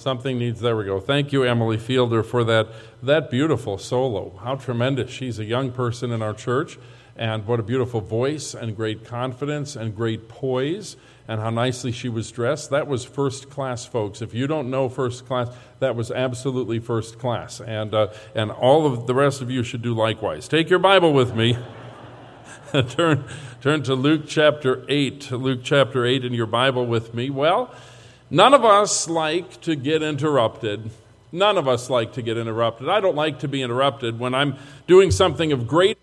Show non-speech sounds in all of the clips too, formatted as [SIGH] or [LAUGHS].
Something needs, there we go. Thank you, Emily Fielder, for that, that beautiful solo. How tremendous. She's a young person in our church, and what a beautiful voice, and great confidence, and great poise, and how nicely she was dressed. That was first class, folks. If you don't know first class, that was absolutely first class. And, uh, and all of the rest of you should do likewise. Take your Bible with me. [LAUGHS] turn, turn to Luke chapter 8. Luke chapter 8 in your Bible with me. Well, None of us like to get interrupted. None of us like to get interrupted. I don't like to be interrupted when I'm doing something of great.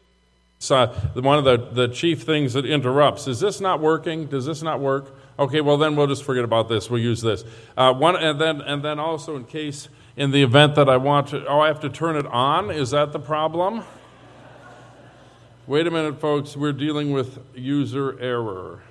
Uh, one of the, the chief things that interrupts is this not working? Does this not work? Okay, well then we'll just forget about this. We'll use this. Uh, one, and then and then also in case in the event that I want to, oh, I have to turn it on. Is that the problem? Wait a minute, folks. We're dealing with user error.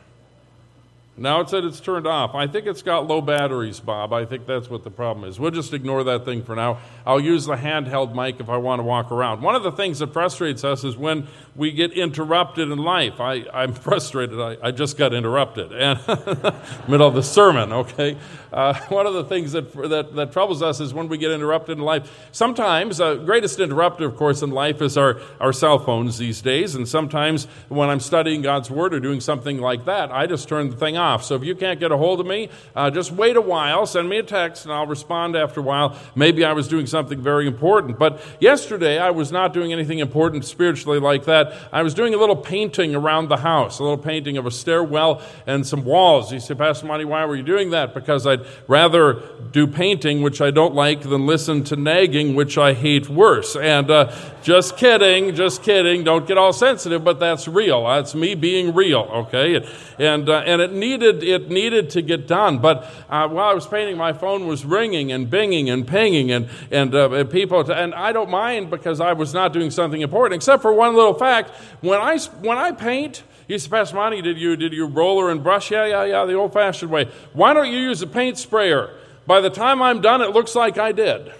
Now it said it's turned off. I think it's got low batteries, Bob. I think that's what the problem is. We'll just ignore that thing for now. I'll use the handheld mic if I want to walk around. One of the things that frustrates us is when we get interrupted in life. I, I'm [LAUGHS] frustrated. I, I just got interrupted. And [LAUGHS] middle of the sermon, okay? Uh, [LAUGHS] one of the things that, that, that, troubles us is when we get interrupted in life. Sometimes, the uh, greatest interrupter, of course, in life is our, our cell phones these days. And sometimes when I'm studying God's Word or doing something like that, I just turn the thing off. So if you can't get a hold of me, uh, just wait a while, send me a text, and I'll respond after a while. Maybe I was doing something very important. But yesterday, I was not doing anything important spiritually like that. I was doing a little painting around the house, a little painting of a stairwell and some walls. You say, Pastor Monty, why were you doing that? Because I'd rather do painting, which I don't like, than listen to nagging, which I hate worse. And uh, just kidding, just kidding. Don't get all sensitive, but that's real. That's me being real, okay? And, uh, and it, needed, it needed to get done. But uh, while I was painting, my phone was ringing and binging and pinging, and, and uh, people, to, and I don't mind because I was not doing something important, except for one little fact. When I, when I paint, you said, Pastor Monty, did you, did you roller and brush? Yeah, yeah, yeah, the old fashioned way. Why don't you use a paint sprayer? By the time I'm done, it looks like I did.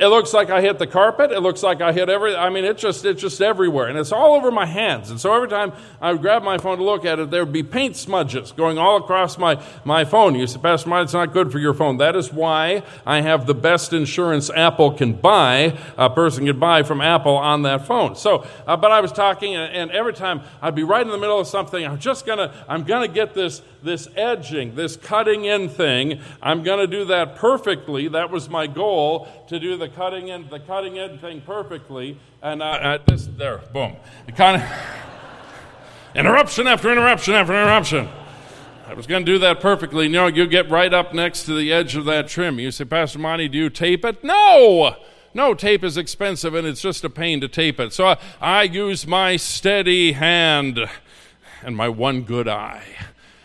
It looks like I hit the carpet. It looks like I hit every. I mean, it's just it's just everywhere, and it's all over my hands. And so every time I would grab my phone to look at it, there would be paint smudges going all across my my phone. You say, Pastor Mike, it's not good for your phone. That is why I have the best insurance Apple can buy. A person can buy from Apple on that phone. So, uh, but I was talking, and, and every time I'd be right in the middle of something. I'm just gonna I'm gonna get this this edging, this cutting in thing. I'm going to do that perfectly. That was my goal to do the cutting in, the cutting in thing perfectly. And uh, uh, this, there, boom. It kind of [LAUGHS] interruption after interruption after interruption. I was going to do that perfectly. You know, you get right up next to the edge of that trim. You say, Pastor Monty, do you tape it? No! No, tape is expensive and it's just a pain to tape it. So I, I use my steady hand and my one good eye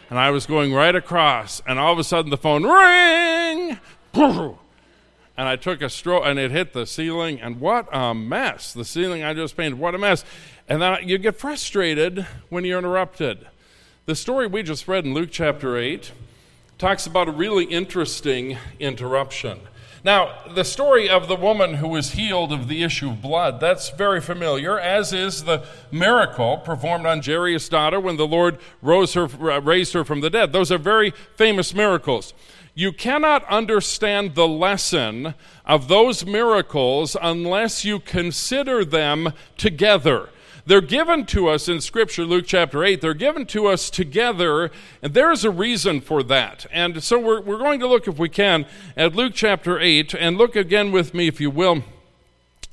and I was going right across, and all of a sudden the phone ring, [LAUGHS] and I took a stroke, and it hit the ceiling, and what a mess! The ceiling I just painted, what a mess! And then you get frustrated when you're interrupted. The story we just read in Luke chapter 8 talks about a really interesting interruption. Now, the story of the woman who was healed of the issue of blood, that's very familiar, as is the miracle performed on Jairus' daughter when the Lord rose her, uh, raised her from the dead. Those are very famous miracles. You cannot understand the lesson of those miracles unless you consider them together. They're given to us in Scripture, Luke chapter 8. They're given to us together, and there's a reason for that. And so we're, we're going to look, if we can, at Luke chapter 8, and look again with me, if you will.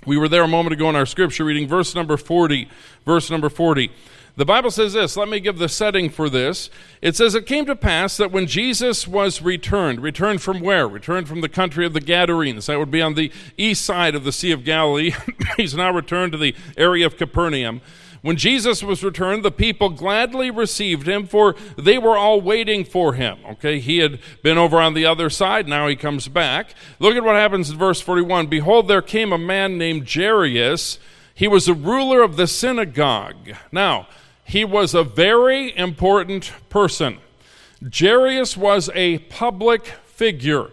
We were there a moment ago in our Scripture reading, verse number 40. Verse number 40. The Bible says this. Let me give the setting for this. It says, It came to pass that when Jesus was returned, returned from where? Returned from the country of the Gadarenes. That would be on the east side of the Sea of Galilee. [COUGHS] He's now returned to the area of Capernaum. When Jesus was returned, the people gladly received him, for they were all waiting for him. Okay, he had been over on the other side, now he comes back. Look at what happens in verse 41. Behold, there came a man named Jairus. He was a ruler of the synagogue. Now, he was a very important person. Jairus was a public figure.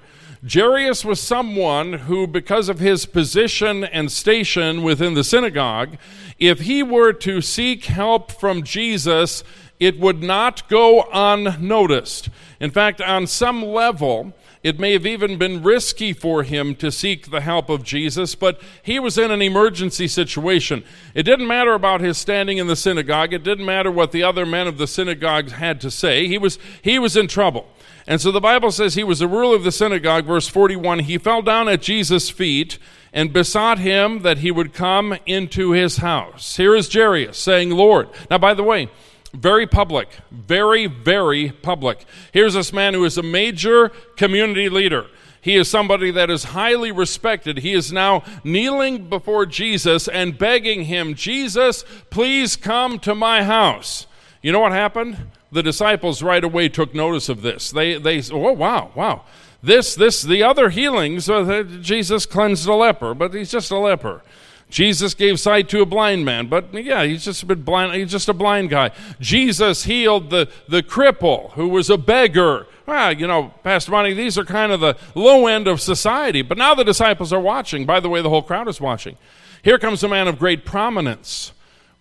Jairus was someone who, because of his position and station within the synagogue, if he were to seek help from Jesus, it would not go unnoticed. In fact, on some level, It may have even been risky for him to seek the help of Jesus, but he was in an emergency situation. It didn't matter about his standing in the synagogue. It didn't matter what the other men of the synagogue had to say. He was, he was in trouble. And so the Bible says he was a ruler of the synagogue, verse 41. He fell down at Jesus' feet and besought him that he would come into his house. Here is Jairus saying, Lord. Now, by the way, very public, very, very public. Here's this man who is a major community leader. He is somebody that is highly respected. He is now kneeling before Jesus and begging him, Jesus, please come to my house. You know what happened? The disciples right away took notice of this. They, they, oh, wow, wow. This, this, the other healings, uh, Jesus cleansed a leper, but he's just a leper. Jesus gave sight to a blind man, but yeah, he's just a bit blind. He's just a blind guy. Jesus healed the, the cripple who was a beggar. Well, you know, Pastor Monty, these are kind of the low end of society. But now the disciples are watching. By the way, the whole crowd is watching. Here comes a man of great prominence.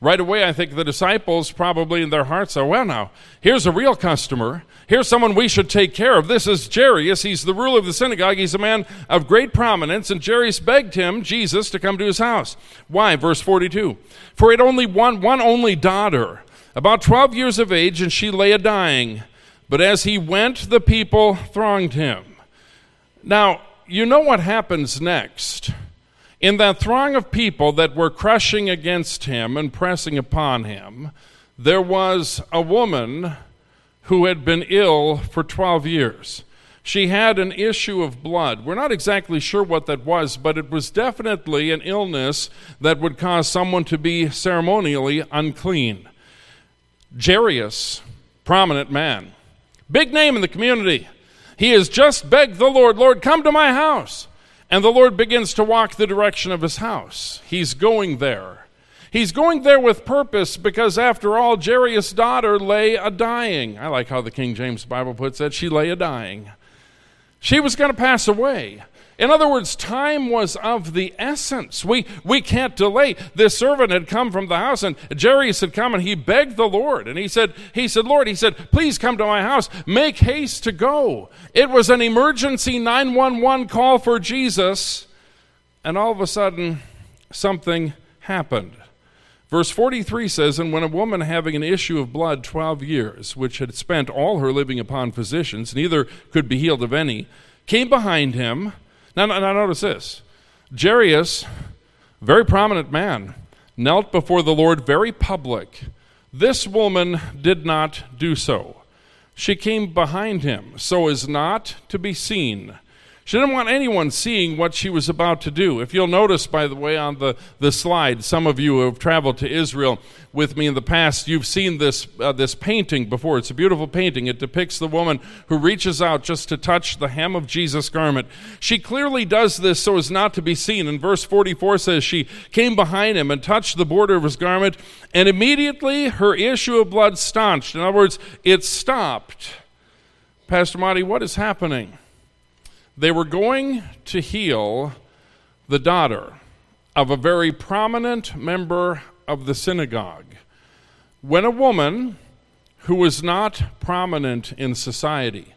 Right away, I think the disciples probably in their hearts are, well, now, here's a real customer. Here's someone we should take care of. This is Jairus. He's the ruler of the synagogue. He's a man of great prominence. And Jairus begged him, Jesus, to come to his house. Why? Verse 42. For he had only one, one only daughter, about 12 years of age, and she lay a dying. But as he went, the people thronged him. Now, you know what happens next. In that throng of people that were crushing against him and pressing upon him, there was a woman who had been ill for 12 years. She had an issue of blood. We're not exactly sure what that was, but it was definitely an illness that would cause someone to be ceremonially unclean. Jairus, prominent man, big name in the community. He has just begged the Lord, Lord, come to my house. And the Lord begins to walk the direction of his house. He's going there. He's going there with purpose because, after all, Jairus' daughter lay a dying. I like how the King James Bible puts it. She lay a dying. She was going to pass away. In other words, time was of the essence. We, we can't delay. This servant had come from the house, and Jairus had come, and he begged the Lord. And he said, he said, Lord, he said, please come to my house. Make haste to go. It was an emergency 911 call for Jesus. And all of a sudden, something happened. Verse 43 says, And when a woman having an issue of blood 12 years, which had spent all her living upon physicians, neither could be healed of any, came behind him now, now, notice this. Jairus, very prominent man, knelt before the Lord very public. This woman did not do so. She came behind him so as not to be seen. She didn't want anyone seeing what she was about to do. If you'll notice, by the way, on the, the slide, some of you who have traveled to Israel with me in the past, you've seen this, uh, this painting before. It's a beautiful painting. It depicts the woman who reaches out just to touch the hem of Jesus' garment. She clearly does this so as not to be seen. And verse 44 says, She came behind him and touched the border of his garment, and immediately her issue of blood staunched. In other words, it stopped. Pastor Monty, what is happening? They were going to heal the daughter of a very prominent member of the synagogue. When a woman who was not prominent in society,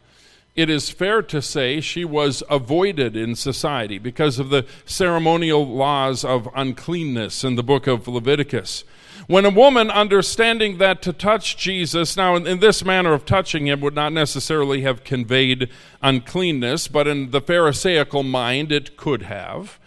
it is fair to say she was avoided in society because of the ceremonial laws of uncleanness in the book of Leviticus. When a woman, understanding that to touch Jesus, now in, in, this manner of touching him would not necessarily have conveyed uncleanness, but in the Pharisaical mind it could have.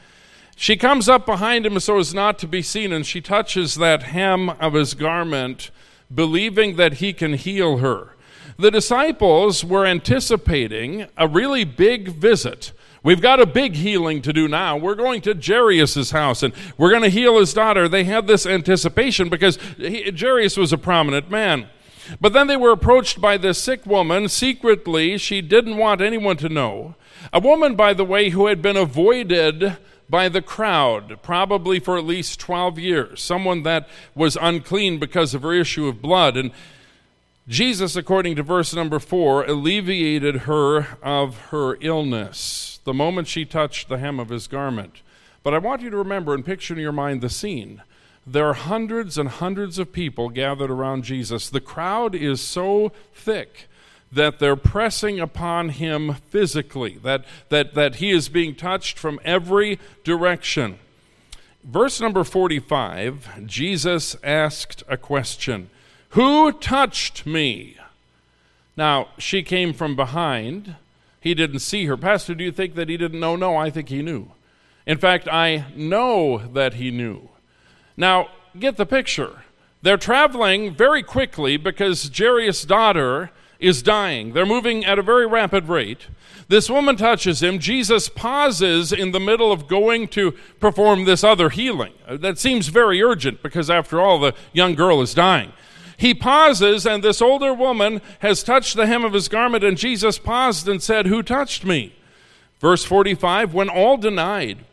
She comes up behind him so as not to be seen, and she touches that hem of his garment, believing that he can heal her. The disciples were anticipating a really big visit We've got a big healing to do now. We're going to Jairus' house and we're going to heal his daughter. They had this anticipation because he, Jairus was a prominent man. But then they were approached by this sick woman secretly. She didn't want anyone to know. A woman, by the way, who had been avoided by the crowd, probably for at least 12 years. Someone that was unclean because of her issue of blood. And Jesus, according to verse number 4, alleviated her of her illness the moment she touched the hem of his garment. But I want you to remember and picture in your mind the scene. There are hundreds and hundreds of people gathered around Jesus. The crowd is so thick that they're pressing upon him physically, that, that, that he is being touched from every direction. Verse number 45 Jesus asked a question Who touched me? Now, she came from behind. He didn't see her. Pastor, do you think that he didn't know? No, I think he knew. In fact, I know that he knew. Now, get the picture. They're traveling very quickly because Jairus' daughter is dying. They're moving at a very rapid rate. This woman touches him. Jesus pauses in the middle of going to perform this other healing. That seems very urgent because, after all, the young girl is dying. He pauses, and this older woman has touched the hem of his garment, and Jesus paused and said, Who touched me? Verse 45 When all denied,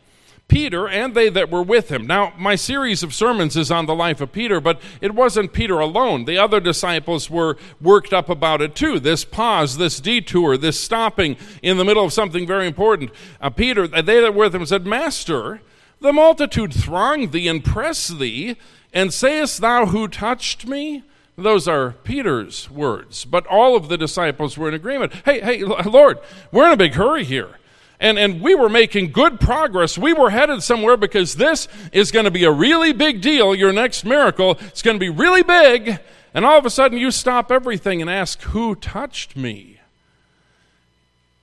Peter and they that were with him. Now, my series of sermons is on the life of Peter, but it wasn't Peter alone. The other disciples were worked up about it too. This pause, this detour, this stopping in the middle of something very important. Uh, Peter, they that were with him said, Master, the multitude throng thee and press thee, and sayest thou, Who touched me? Those are Peter's words. But all of the disciples were in agreement. Hey, hey, Lord, we're in a big hurry here and, and we were making good progress. We were headed somewhere because this is going to be a really big deal. Your next miracle is going to be really big. And all of a sudden, you stop everything and ask, Who touched me?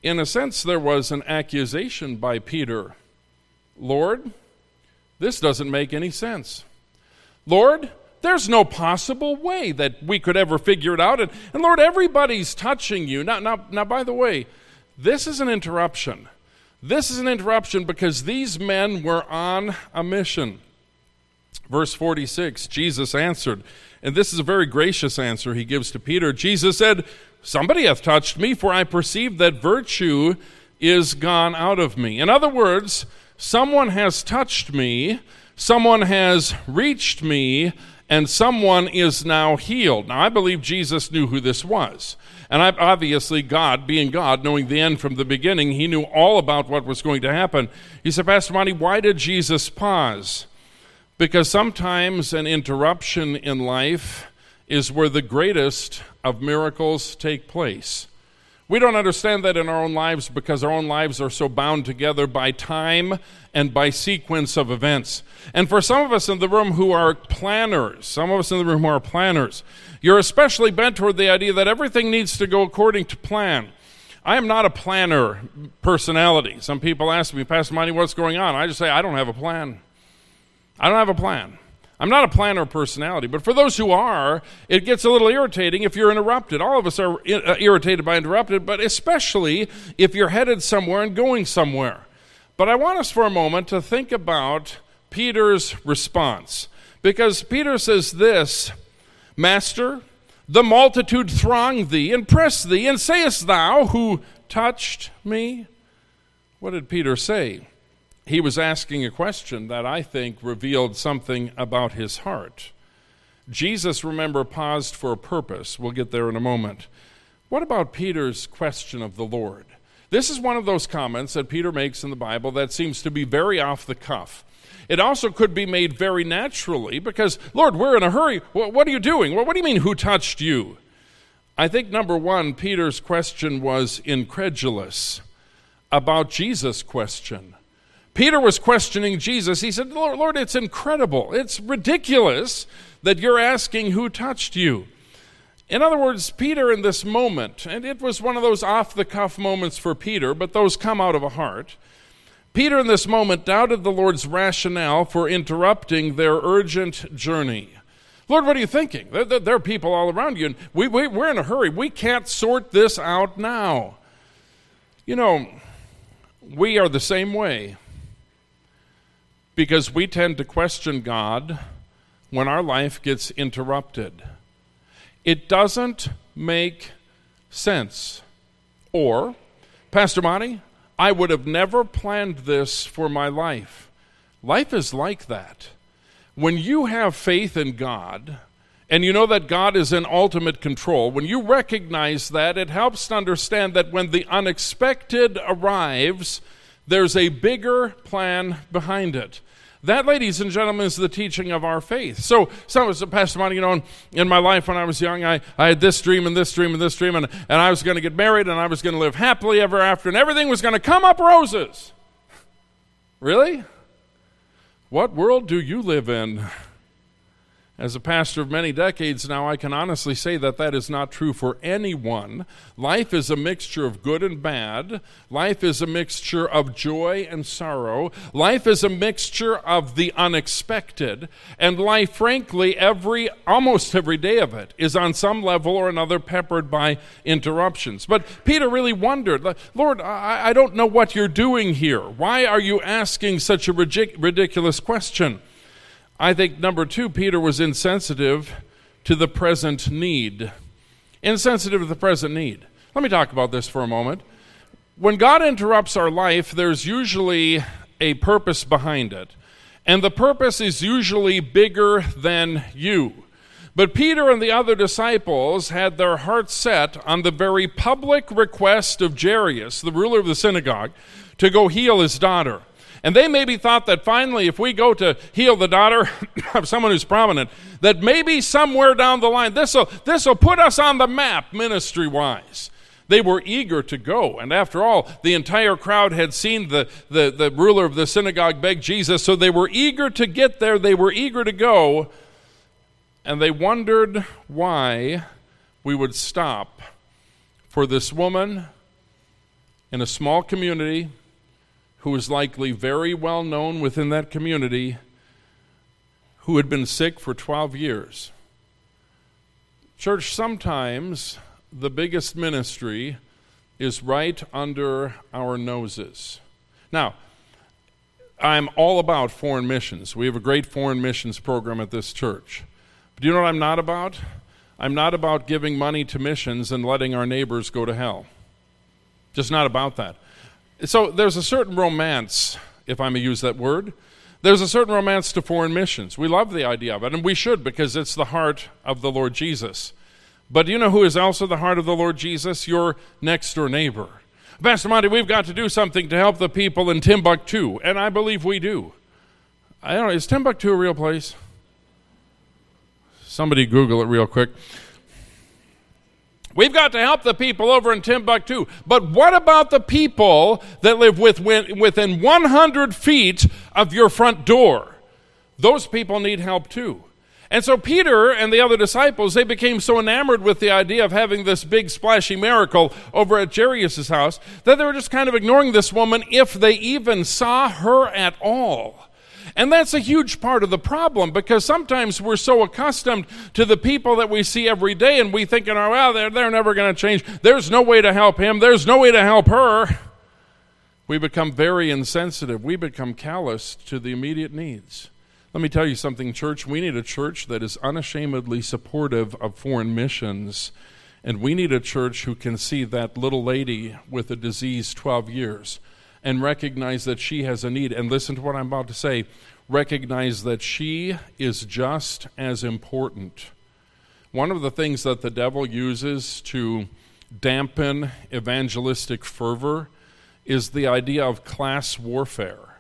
In a sense, there was an accusation by Peter Lord, this doesn't make any sense. Lord, there's no possible way that we could ever figure it out. And, and Lord, everybody's touching you. Now, now, now, by the way, this is an interruption. This is an interruption because these men were on a mission. Verse 46 Jesus answered, and this is a very gracious answer he gives to Peter. Jesus said, Somebody hath touched me, for I perceive that virtue is gone out of me. In other words, someone has touched me, someone has reached me, and someone is now healed. Now, I believe Jesus knew who this was. And obviously, God, being God, knowing the end from the beginning, he knew all about what was going to happen. He said, Pastor Monty, why did Jesus pause? Because sometimes an interruption in life is where the greatest of miracles take place. We don't understand that in our own lives because our own lives are so bound together by time and by sequence of events. And for some of us in the room who are planners, some of us in the room who are planners, you're especially bent toward the idea that everything needs to go according to plan. I am not a planner personality. Some people ask me, Pastor Monty, what's going on? I just say, I don't have a plan. I don't have a plan. I'm not a planner personality, but for those who are, it gets a little irritating if you're interrupted. All of us are uh, irritated by interrupted, but especially if you're headed somewhere and going somewhere. But I want us for a moment to think about Peter's response. Because Peter says this Master, the multitude throng thee and press thee, and sayest thou, Who touched me? What did Peter say? He was asking a question that I think revealed something about his heart. Jesus, remember, paused for a purpose. We'll get there in a moment. What about Peter's question of the Lord? This is one of those comments that Peter makes in the Bible that seems to be very off the cuff. It also could be made very naturally because, Lord, we're in a hurry. What are you doing? What do you mean, who touched you? I think, number one, Peter's question was incredulous about Jesus' question. Peter was questioning Jesus. He said, Lord, Lord, it's incredible. It's ridiculous that you're asking who touched you. In other words, Peter, in this moment, and it was one of those off the cuff moments for Peter, but those come out of a heart. Peter, in this moment, doubted the Lord's rationale for interrupting their urgent journey. Lord, what are you thinking? There, there, are people all around you, and we, we, we're in a hurry. We can't sort this out now. You know, we are the same way because we tend to question God when our life gets interrupted. It doesn't make sense. Or, Pastor Monty, I would have never planned this for my life. Life is like that. When you have faith in God, and you know that God is in ultimate control, when you recognize that, it helps to understand that when the unexpected arrives, there's a bigger plan behind it. That, ladies and gentlemen, is the teaching of our faith. So, so, so Pastor Monty, you know, in my life when I was young, I, I had this dream and this dream and this dream, and, and I was going to get married and I was going to live happily ever after, and everything was going to come up roses. Really? What world do you live in? As a pastor of many decades now, I can honestly say that that is not true for anyone. Life is a mixture of good and bad. Life is a mixture of joy and sorrow. Life is a mixture of the unexpected. And life, frankly, every, almost every day of it is on some level or another peppered by interruptions. But Peter really wondered, Lord, I, I don't know what you're doing here. Why are you asking such a ridiculous question? I think number two, Peter was insensitive to the present need. Insensitive to the present need. Let me talk about this for a moment. When God interrupts our life, there's usually a purpose behind it. And the purpose is usually bigger than you. But Peter and the other disciples had their hearts set on the very public request of Jairus, the ruler of the synagogue, to go heal his daughter. And they maybe thought that finally, if we go to heal the daughter [COUGHS] of someone who's prominent, that maybe somewhere down the line, this will put us on the map ministry wise. They were eager to go. And after all, the entire crowd had seen the, the, the ruler of the synagogue beg Jesus, so they were eager to get there. They were eager to go. And they wondered why we would stop for this woman in a small community who was likely very well known within that community, who had been sick for 12 years. Church, sometimes the biggest ministry is right under our noses. Now, I'm all about foreign missions. We have a great foreign missions program at this church. But you know what I'm not about? I'm not about giving money to missions and letting our neighbors go to hell. Just not about that. So there's a certain romance, if I may use that word. There's a certain romance to foreign missions. We love the idea of it, and we should because it's the heart of the Lord Jesus. But do you know who is also the heart of the Lord Jesus? Your next door neighbor. Pastor Monty, we've got to do something to help the people in Timbuktu, and I believe we do. I don't know, is Timbuktu a real place? Somebody Google it real quick. We've got to help the people over in Timbuktu. But what about the people that live within 100 feet of your front door? Those people need help too. And so Peter and the other disciples, they became so enamored with the idea of having this big splashy miracle over at Jairus' house that they were just kind of ignoring this woman if they even saw her at all. And that's a huge part of the problem because sometimes we're so accustomed to the people that we see every day and we think, oh, well, they're, they're never going to change. There's no way to help him. There's no way to help her. We become very insensitive. We become callous to the immediate needs. Let me tell you something, church. We need a church that is unashamedly supportive of foreign missions. And we need a church who can see that little lady with a disease 12 years and recognize that she has a need. And listen to what I'm about to say recognize that she is just as important. One of the things that the devil uses to dampen evangelistic fervor is the idea of class warfare.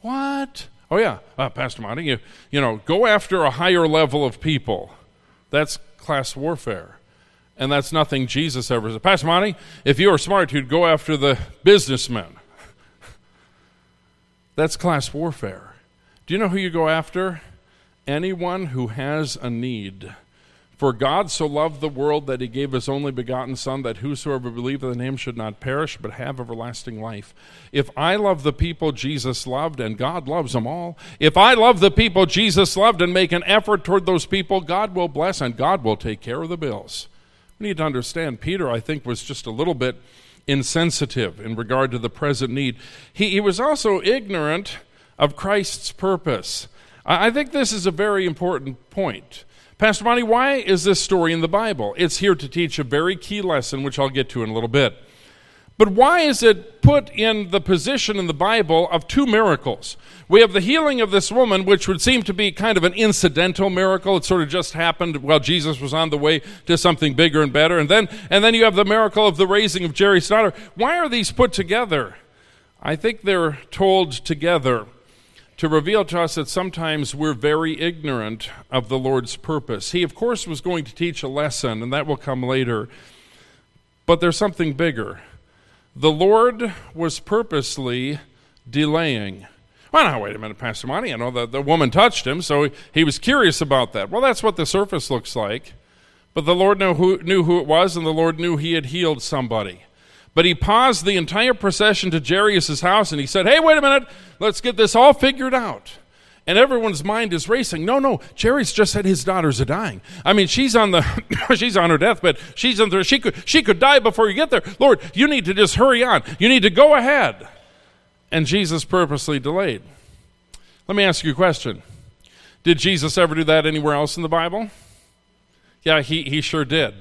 What? Oh, yeah, uh, Pastor Monty, you, you know, go after a higher level of people. That's class warfare. And that's nothing Jesus ever said. Pastor Monty, if you were smart, you'd go after the businessmen. That's class warfare. Do you know who you go after? Anyone who has a need. For God so loved the world that he gave his only begotten Son, that whosoever believeth in him should not perish, but have everlasting life. If I love the people Jesus loved, and God loves them all, if I love the people Jesus loved and make an effort toward those people, God will bless and God will take care of the bills. We need to understand, Peter, I think, was just a little bit insensitive in regard to the present need. He, he was also ignorant of Christ's purpose. I, I think this is a very important point. Pastor Monty, why is this story in the Bible? It's here to teach a very key lesson, which I'll get to in a little bit. But why is it put in the position in the Bible of two miracles? We have the healing of this woman, which would seem to be kind of an incidental miracle. It sort of just happened while Jesus was on the way to something bigger and better. And then, and then you have the miracle of the raising of Jairus' daughter. Why are these put together? I think they're told together to reveal to us that sometimes we're very ignorant of the Lord's purpose. He, of course, was going to teach a lesson, and that will come later. But there's something bigger. The Lord was purposely delaying. Well, now, wait a minute, Pastor Monty. I know that the woman touched him, so he was curious about that. Well, that's what the surface looks like. But the Lord knew who, knew who it was, and the Lord knew he had healed somebody. But he paused the entire procession to Jairus' house and he said, Hey, wait a minute, let's get this all figured out. And everyone's mind is racing. No, no, Jairus just said his daughters are dying. I mean, she's on the [COUGHS] she's on her deathbed. She's on the she could she could die before you get there. Lord, you need to just hurry on. You need to go ahead. And Jesus purposely delayed. Let me ask you a question. Did Jesus ever do that anywhere else in the Bible? Yeah, he, he sure did.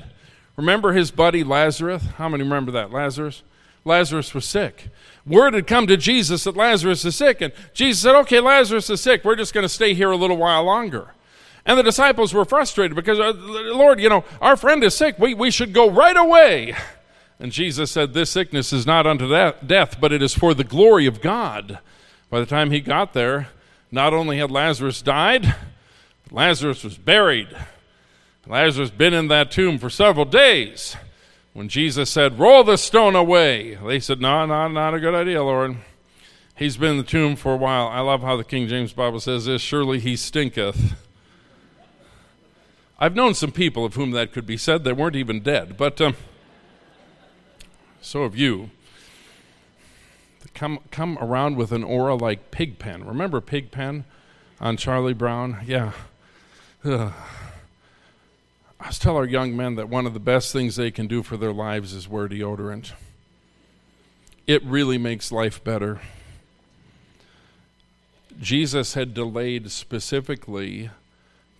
Remember his buddy Lazarus? How many remember that? Lazarus? Lazarus was sick. Word had come to Jesus that Lazarus is sick, and Jesus said, Okay, Lazarus is sick. We're just going to stay here a little while longer. And the disciples were frustrated because, uh, Lord, you know, our friend is sick. We, we should go right away. And Jesus said, This sickness is not unto death, but it is for the glory of God. By the time he got there, not only had Lazarus died, Lazarus was buried. Lazarus had been in that tomb for several days. When Jesus said, Roll the stone away, they said, No, no, not a good idea, Lord. He's been in the tomb for a while. I love how the King James Bible says this surely he stinketh. I've known some people of whom that could be said. They weren't even dead, but um, so have you. Come, come around with an aura like Pigpen. Remember Pigpen on Charlie Brown? Yeah. Ugh. I tell our young men that one of the best things they can do for their lives is wear deodorant. It really makes life better. Jesus had delayed specifically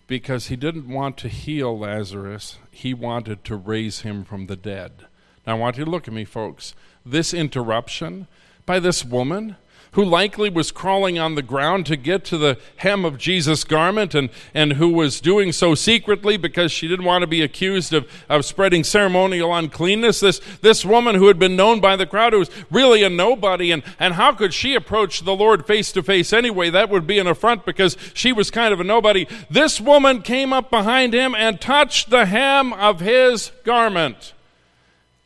because he didn't want to heal Lazarus, he wanted to raise him from the dead. Now, I want you to look at me, folks. This interruption by this woman who likely was crawling on the ground to get to the hem of Jesus' garment and, and who was doing so secretly because she didn't want to be accused of, of spreading ceremonial uncleanness. This, this woman who had been known by the crowd who was really a nobody. And, and how could she approach the Lord face to face anyway? That would be an affront because she was kind of a nobody. This woman came up behind him and touched the hem of his garment.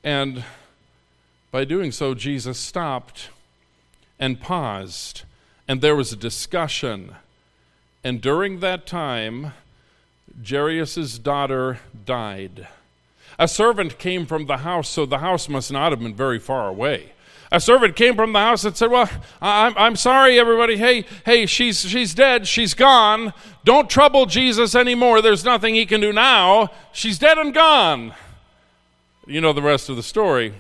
And by doing so, Jesus stopped and paused, and there was a discussion. And during that time, Jairus' daughter died. A servant came from the house, so the house must not have been very far away. A servant came from the house and said, "Well, I'm, I'm sorry, everybody. Hey, hey, she's she's dead. She's gone. Don't trouble Jesus anymore. There's nothing he can do now. She's dead and gone." You know the rest of the story.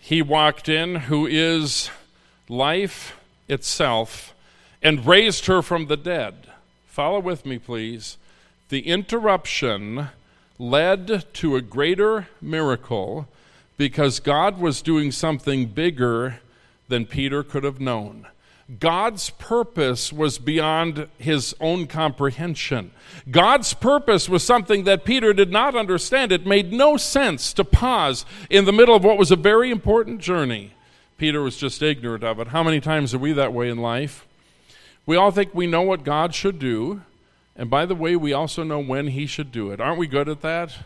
He walked in, who is life itself and raised her from the dead. Follow with me, please. The interruption led to a greater miracle because God was doing something bigger than Peter could have known. God's purpose was beyond his own comprehension. God's purpose was something that Peter did not understand. It made no sense to pause in the middle of what was a very important journey Peter was just ignorant of it. How many times are we that way in life? We all think we know what God should do, and by the way, we also know when He should do it. Aren't we good at that?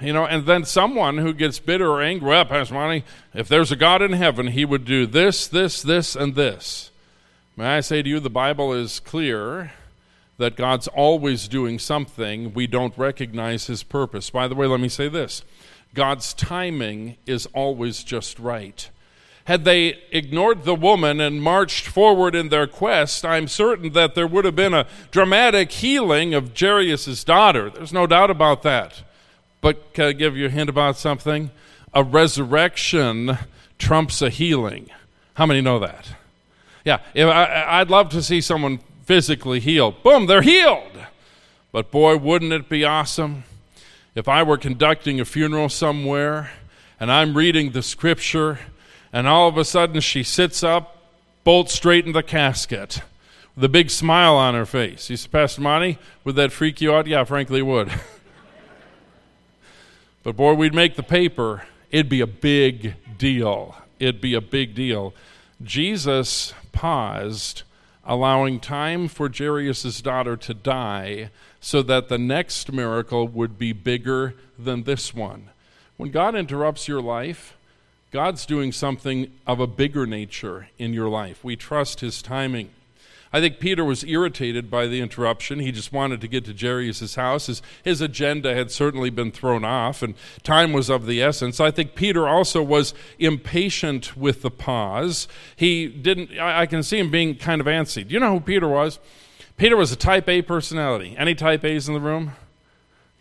You know, and then someone who gets bitter or angry, well, Pastor Monty, if there's a God in heaven, He would do this, this, this, and this. May I say to you, the Bible is clear that God's always doing something. We don't recognize His purpose. By the way, let me say this God's timing is always just right. Had they ignored the woman and marched forward in their quest, I'm certain that there would have been a dramatic healing of Jairus' daughter. There's no doubt about that. But can I give you a hint about something? A resurrection trumps a healing. How many know that? Yeah, I, I'd love to see someone physically healed. Boom, they're healed. But boy, wouldn't it be awesome if I were conducting a funeral somewhere and I'm reading the scripture and all of a sudden she sits up, bolt straight in the casket, with a big smile on her face. You say, Pastor Monty, would that freak you out? Yeah, frankly, would. [LAUGHS] but boy, we'd make the paper. It'd be a big deal. It'd be a big deal. Jesus paused allowing time for Jairus' daughter to die so that the next miracle would be bigger than this one. When God interrupts your life, God's doing something of a bigger nature in your life. We trust his timing. I think Peter was irritated by the interruption. He just wanted to get to Jairus' house. His, his agenda had certainly been thrown off, and time was of the essence. I think Peter also was impatient with the pause. He didn't, I, I can see him being kind of antsy. Do you know who Peter was? Peter was a type A personality. Any type A's in the room?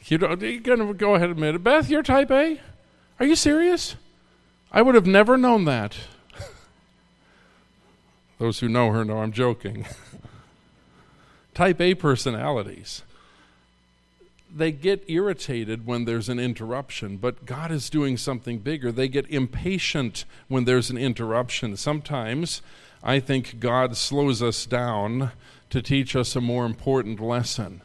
You're going to go ahead and admit it. Beth, you're type A? Are you serious? I would have never known that. [LAUGHS] Those who know her know I'm joking. [LAUGHS] Type A personalities. They get irritated when there's an interruption, but God is doing something bigger. They get impatient when there's an interruption. Sometimes I think God slows us down to teach us a more important lesson.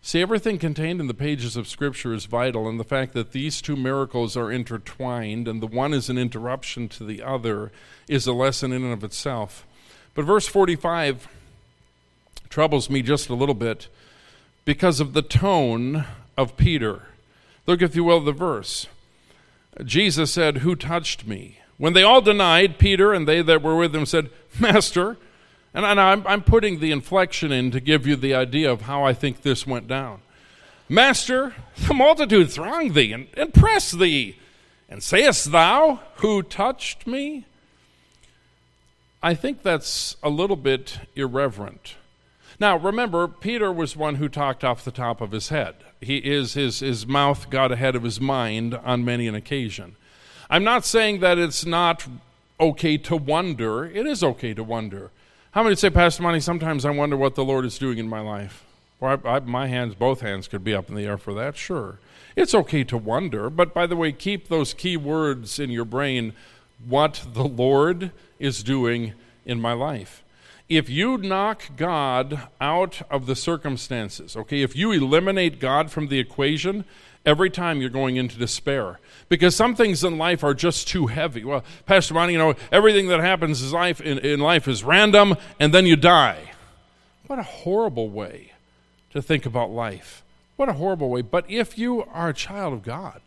See, everything contained in the pages of Scripture is vital, and the fact that these two miracles are intertwined and the one is an interruption to the other is a lesson in and of itself. But verse 45 troubles me just a little bit because of the tone of Peter. Look, if you will, the verse. Jesus said, Who touched me? When they all denied, Peter and they that were with him said, Master, and I'm, I'm putting the inflection in to give you the idea of how I think this went down. Master, the multitude throng thee and, and press thee, and sayest thou, Who touched me? I think that's a little bit irreverent. Now, remember, Peter was one who talked off the top of his head. He is his, his mouth got ahead of his mind on many an occasion. I'm not saying that it's not okay to wonder. It is okay to wonder. How many say, Pastor Monty, sometimes I wonder what the Lord is doing in my life? Or I, I, my hands, both hands could be up in the air for that, sure. It's okay to wonder, but by the way, keep those key words in your brain what the Lord is doing in my life. If you knock God out of the circumstances, okay, if you eliminate God from the equation, every time you're going into despair. Because some things in life are just too heavy. Well, Pastor Monty, you know, everything that happens in life, in, in life is random and then you die. What a horrible way to think about life. What a horrible way. But if you are a child of God,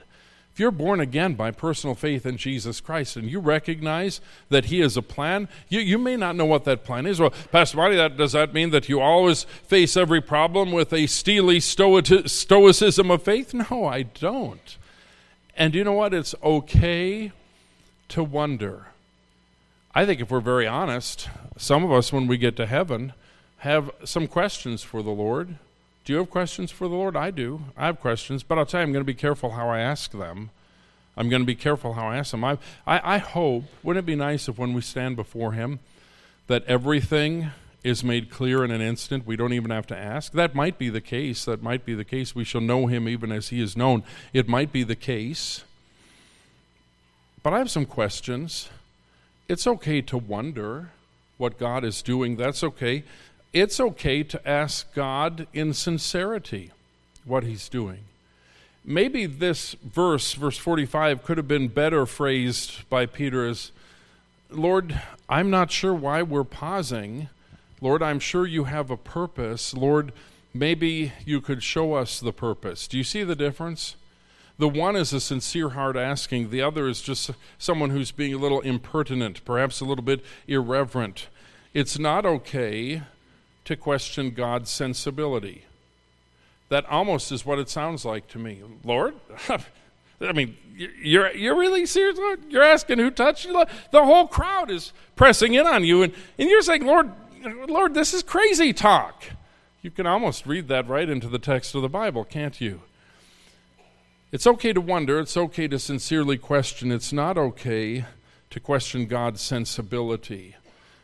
if you're born again by personal faith in Jesus Christ and you recognize that He is a plan, you, you may not know what that plan is. Well, Pastor Monty, that, does that mean that you always face every problem with a steely stoicism of faith? No, I don't. And you know what? It's okay to wonder. I think if we're very honest, some of us, when we get to heaven, have some questions for the Lord. Do you have questions for the Lord? I do. I have questions, but I'll tell you, I'm going to be careful how I ask them. I'm going to be careful how I ask them. I, I, I hope, wouldn't it be nice if when we stand before Him, that everything is made clear in an instant? We don't even have to ask. That might be the case. That might be the case. We shall know Him even as He is known. It might be the case. But I have some questions. It's okay to wonder what God is doing. That's okay it's okay to ask God in sincerity what He's doing. Maybe this verse, verse 45, could have been better phrased by Peter as Lord, I'm not sure why we're pausing. Lord, I'm sure you have a purpose. Lord, maybe you could show us the purpose. Do you see the difference? The one is a sincere heart asking, the other is just someone who's being a little impertinent, perhaps a little bit irreverent. It's not okay to question God's sensibility. That almost is what it sounds like to me. Lord, [LAUGHS] I mean, you're, you're really serious? You're asking who touched you? The whole crowd is pressing in on you, and, and you're saying, Lord, Lord, this is crazy talk. You can almost read that right into the text of the Bible, can't you? It's okay to wonder, it's okay to sincerely question, it's not okay to question God's sensibility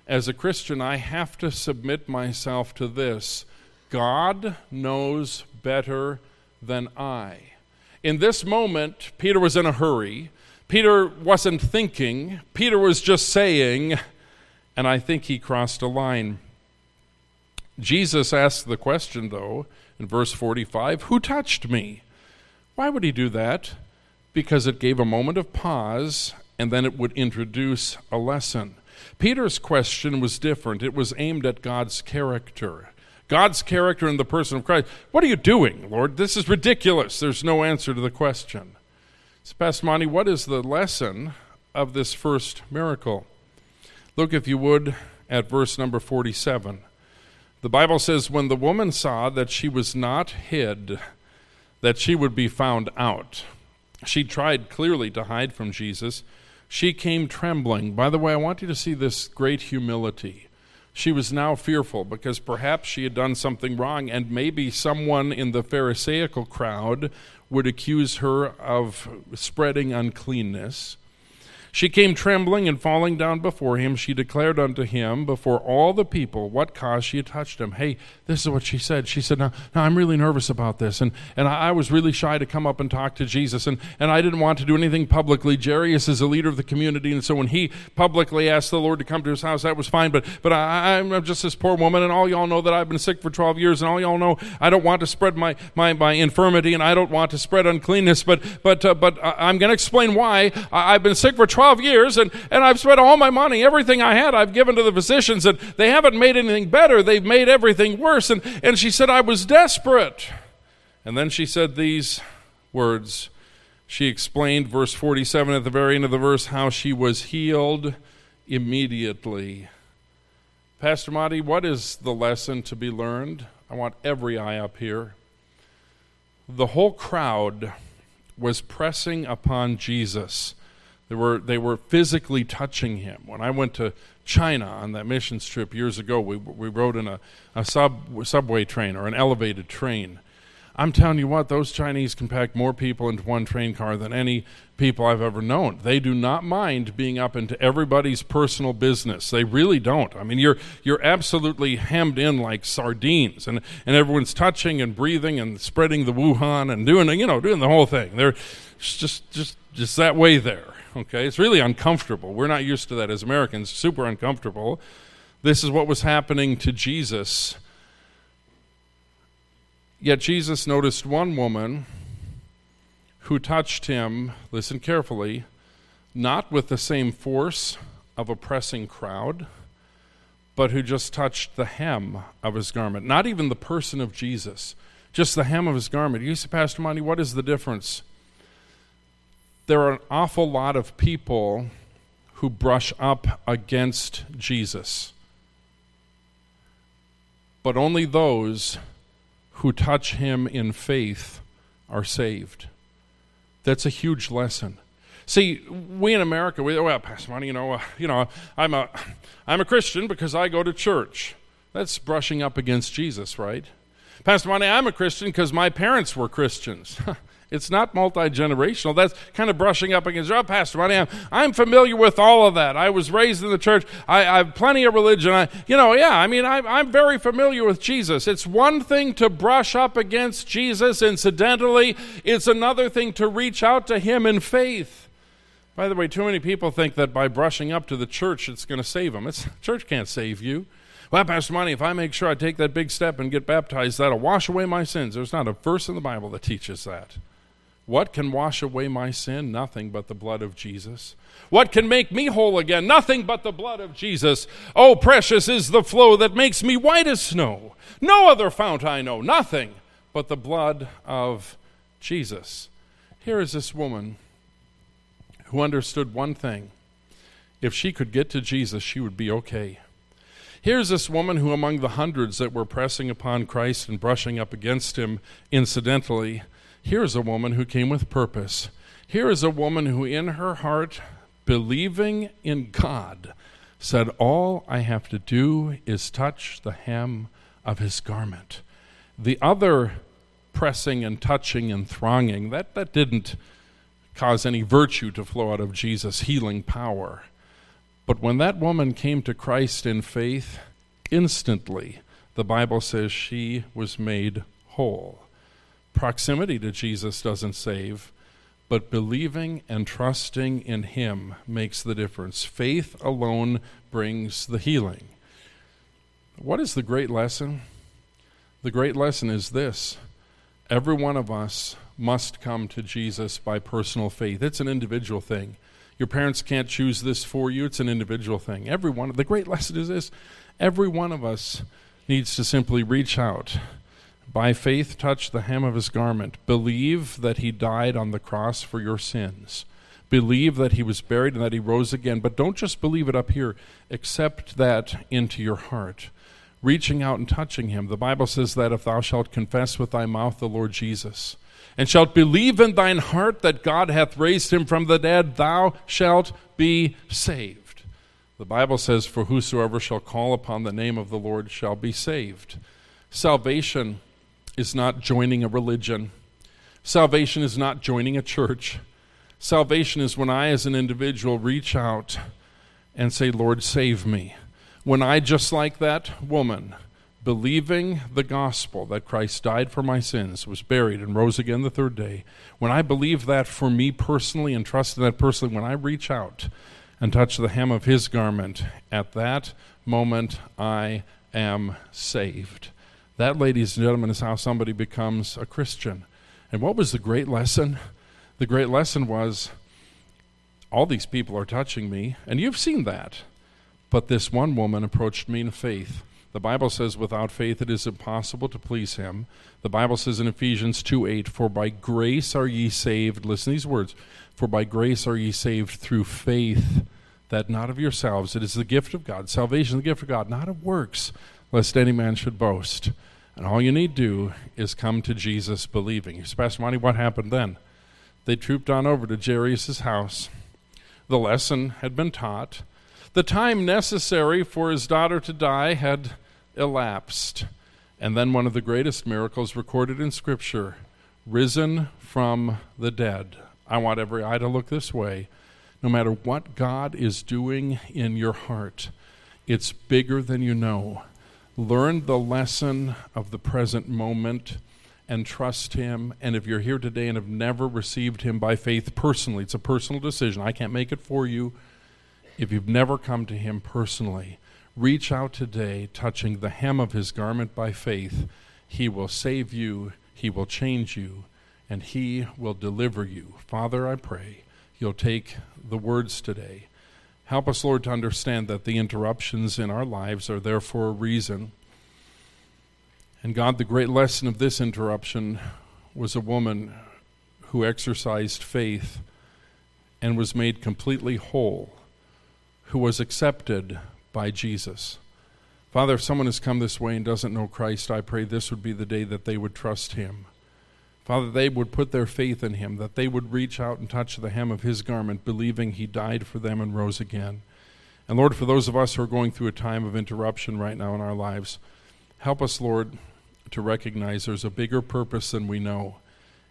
as a Christian, I have to submit myself to this God knows better than I. In this moment, Peter was in a hurry. Peter wasn't thinking, Peter was just saying, and I think he crossed a line. Jesus asked the question, though, in verse 45 Who touched me? Why would he do that? Because it gave a moment of pause and then it would introduce a lesson. Peter's question was different. It was aimed at God's character. God's character in the person of Christ. What are you doing, Lord? This is ridiculous. There's no answer to the question. So, Pastor Monty, what is the lesson of this first miracle? Look, if you would, at verse number 47. The Bible says, When the woman saw that she was not hid, that she would be found out, she tried clearly to hide from Jesus. She came trembling. By the way, I want you to see this great humility. She was now fearful because perhaps she had done something wrong, and maybe someone in the Pharisaical crowd would accuse her of spreading uncleanness. She came trembling and falling down before him. She declared unto him before all the people what cause she had touched him. Hey, this is what she said. She said, Now, now I'm really nervous about this. And, and I, I, was really shy to come up and talk to Jesus. And, and I didn't want to do anything publicly. Jairus is a leader of the community. And so when he publicly asked the Lord to come to his house, that was fine. But, but I, I'm just this poor woman. And all y'all know that I've been sick for 12 years. And all y'all know I don't want to spread my, my, my infirmity. And I don't want to spread uncleanness. But, but, uh, but I'm going to explain why. I've been sick for 12 12 years and, and I've spent all my money, everything I had, I've given to the physicians, and they haven't made anything better. They've made everything worse. And, and she said, I was desperate. And then she said these words. She explained, verse 47 at the very end of the verse, how she was healed immediately. Pastor Monty, what is the lesson to be learned? I want every eye up here. The whole crowd was pressing upon Jesus they were, they were physically touching him. When I went to China on that missions trip years ago, we, we rode in a, a sub, subway train or an elevated train. I'm telling you what, those Chinese can pack more people into one train car than any people I've ever known. They do not mind being up into everybody's personal business. They really don't. I mean, you're you're absolutely hemmed in like sardines, and and everyone's touching and breathing and spreading the Wuhan and doing you know doing the whole thing. They're just just just that way there. Okay, it's really uncomfortable. We're not used to that as Americans, super uncomfortable. This is what was happening to Jesus. Yet Jesus noticed one woman who touched him, listen carefully, not with the same force of a pressing crowd, but who just touched the hem of his garment. Not even the person of Jesus, just the hem of his garment. You say, Pastor Monty, what is the difference? There are an awful lot of people who brush up against Jesus. But only those who touch him in faith are saved. That's a huge lesson. See, we in America, we well, Pastor Monty, you know, uh, you know, I'm a, I'm a Christian because I go to church. That's brushing up against Jesus, right? Pastor Monty, I'm a Christian because my parents were Christians. [LAUGHS] It's not multi generational. That's kind of brushing up against, oh, Pastor Monty, I'm, I'm familiar with all of that. I was raised in the church. I, I have plenty of religion. I, you know, yeah, I mean, I, I'm very familiar with Jesus. It's one thing to brush up against Jesus incidentally, it's another thing to reach out to Him in faith. By the way, too many people think that by brushing up to the church, it's going to save them. It's, [LAUGHS] church can't save you. Well, Pastor Monty, if I make sure I take that big step and get baptized, that'll wash away my sins. There's not a verse in the Bible that teaches that. What can wash away my sin? Nothing but the blood of Jesus. What can make me whole again? Nothing but the blood of Jesus. Oh, precious is the flow that makes me white as snow. No other fount I know, nothing but the blood of Jesus. Here is this woman who understood one thing if she could get to Jesus, she would be okay. Here's this woman who, among the hundreds that were pressing upon Christ and brushing up against him incidentally, here is a woman who came with purpose. Here is a woman who, in her heart, believing in God, said, All I have to do is touch the hem of his garment. The other pressing and touching and thronging, that, that didn't cause any virtue to flow out of Jesus' healing power. But when that woman came to Christ in faith, instantly, the Bible says she was made whole proximity to Jesus doesn't save, but believing and trusting in Him makes the difference. Faith alone brings the healing. What is the great lesson? The great lesson is this every one of us must come to Jesus by personal faith. It's an individual thing. Your parents can't choose this for you. It's an individual thing. Every one, the great [LAUGHS] lesson is this every one of us needs to simply reach out. By faith, touch the hem of his garment. Believe that he died on the cross for your sins. Believe that he was buried and that he rose again. But don't just believe it up here, accept that into your heart. Reaching out and touching him. The Bible says that if thou shalt confess with thy mouth the Lord Jesus, and shalt believe in thine heart that God hath raised him from the dead, thou shalt be saved. The Bible says, For whosoever shall call upon the name of the Lord shall be saved. Salvation is not joining a religion, salvation is not joining a church. Salvation is when I, as an individual, reach out and say, Lord, save me. When I, just like that woman, believing the gospel that Christ died for my sins, was buried, and rose again the third day, when I believe that for me personally and trust in that personally, when I reach out and touch the hem of his garment, at that moment I am saved. That, ladies and gentlemen, is how somebody becomes a Christian. And what was the great lesson? The great lesson was all these people are touching me, and you've seen that. But this one woman approached me in faith the Bible says, without faith it is impossible to please him. The Bible says in Ephesians 2 8, For by grace are ye saved. Listen to these words. For by grace are ye saved through faith, that not of yourselves. It is the gift of God. Salvation is the gift of God, not of works, lest any man should boast. And all you need do is come to Jesus believing. You say, Pastor Monty, what happened then? They trooped on over to Jairus' house. The lesson had been taught. The time necessary for his daughter to die had elapsed. And then one of the greatest miracles recorded in Scripture risen from the dead. I want every eye to look this way. No matter what God is doing in your heart, it's bigger than you know. Learn the lesson of the present moment and trust Him. And if you're here today and have never received Him by faith personally, it's a personal decision. I can't make it for you. If you've never come to Him personally, reach out today, touching the hem of His garment by faith. He will save you, He will change you, and He will deliver you. Father, I pray you'll take the words today. Help us, Lord, to understand that the interruptions in our lives are there for a reason. And God, the great lesson of this interruption was a woman who exercised faith and was made completely whole who was accepted by Jesus. Father, if someone has come this way and doesn't know Christ, I pray this would be the day that they would trust him. Father, they would put their faith in him, that they would reach out and touch the hem of his garment, believing he died for them and rose again. And Lord, for those of us who are going through a time of interruption right now in our lives, help us, Lord, to recognize there's a bigger purpose than we know.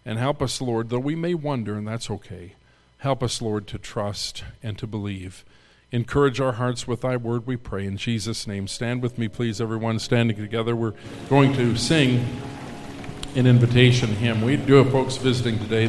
And help us, Lord, though we may wonder, and that's okay, help us, Lord, to trust and to believe. Encourage our hearts with thy word, we pray. In Jesus' name. Stand with me, please, everyone, standing together. We're going to sing an invitation hymn. We do have folks visiting today.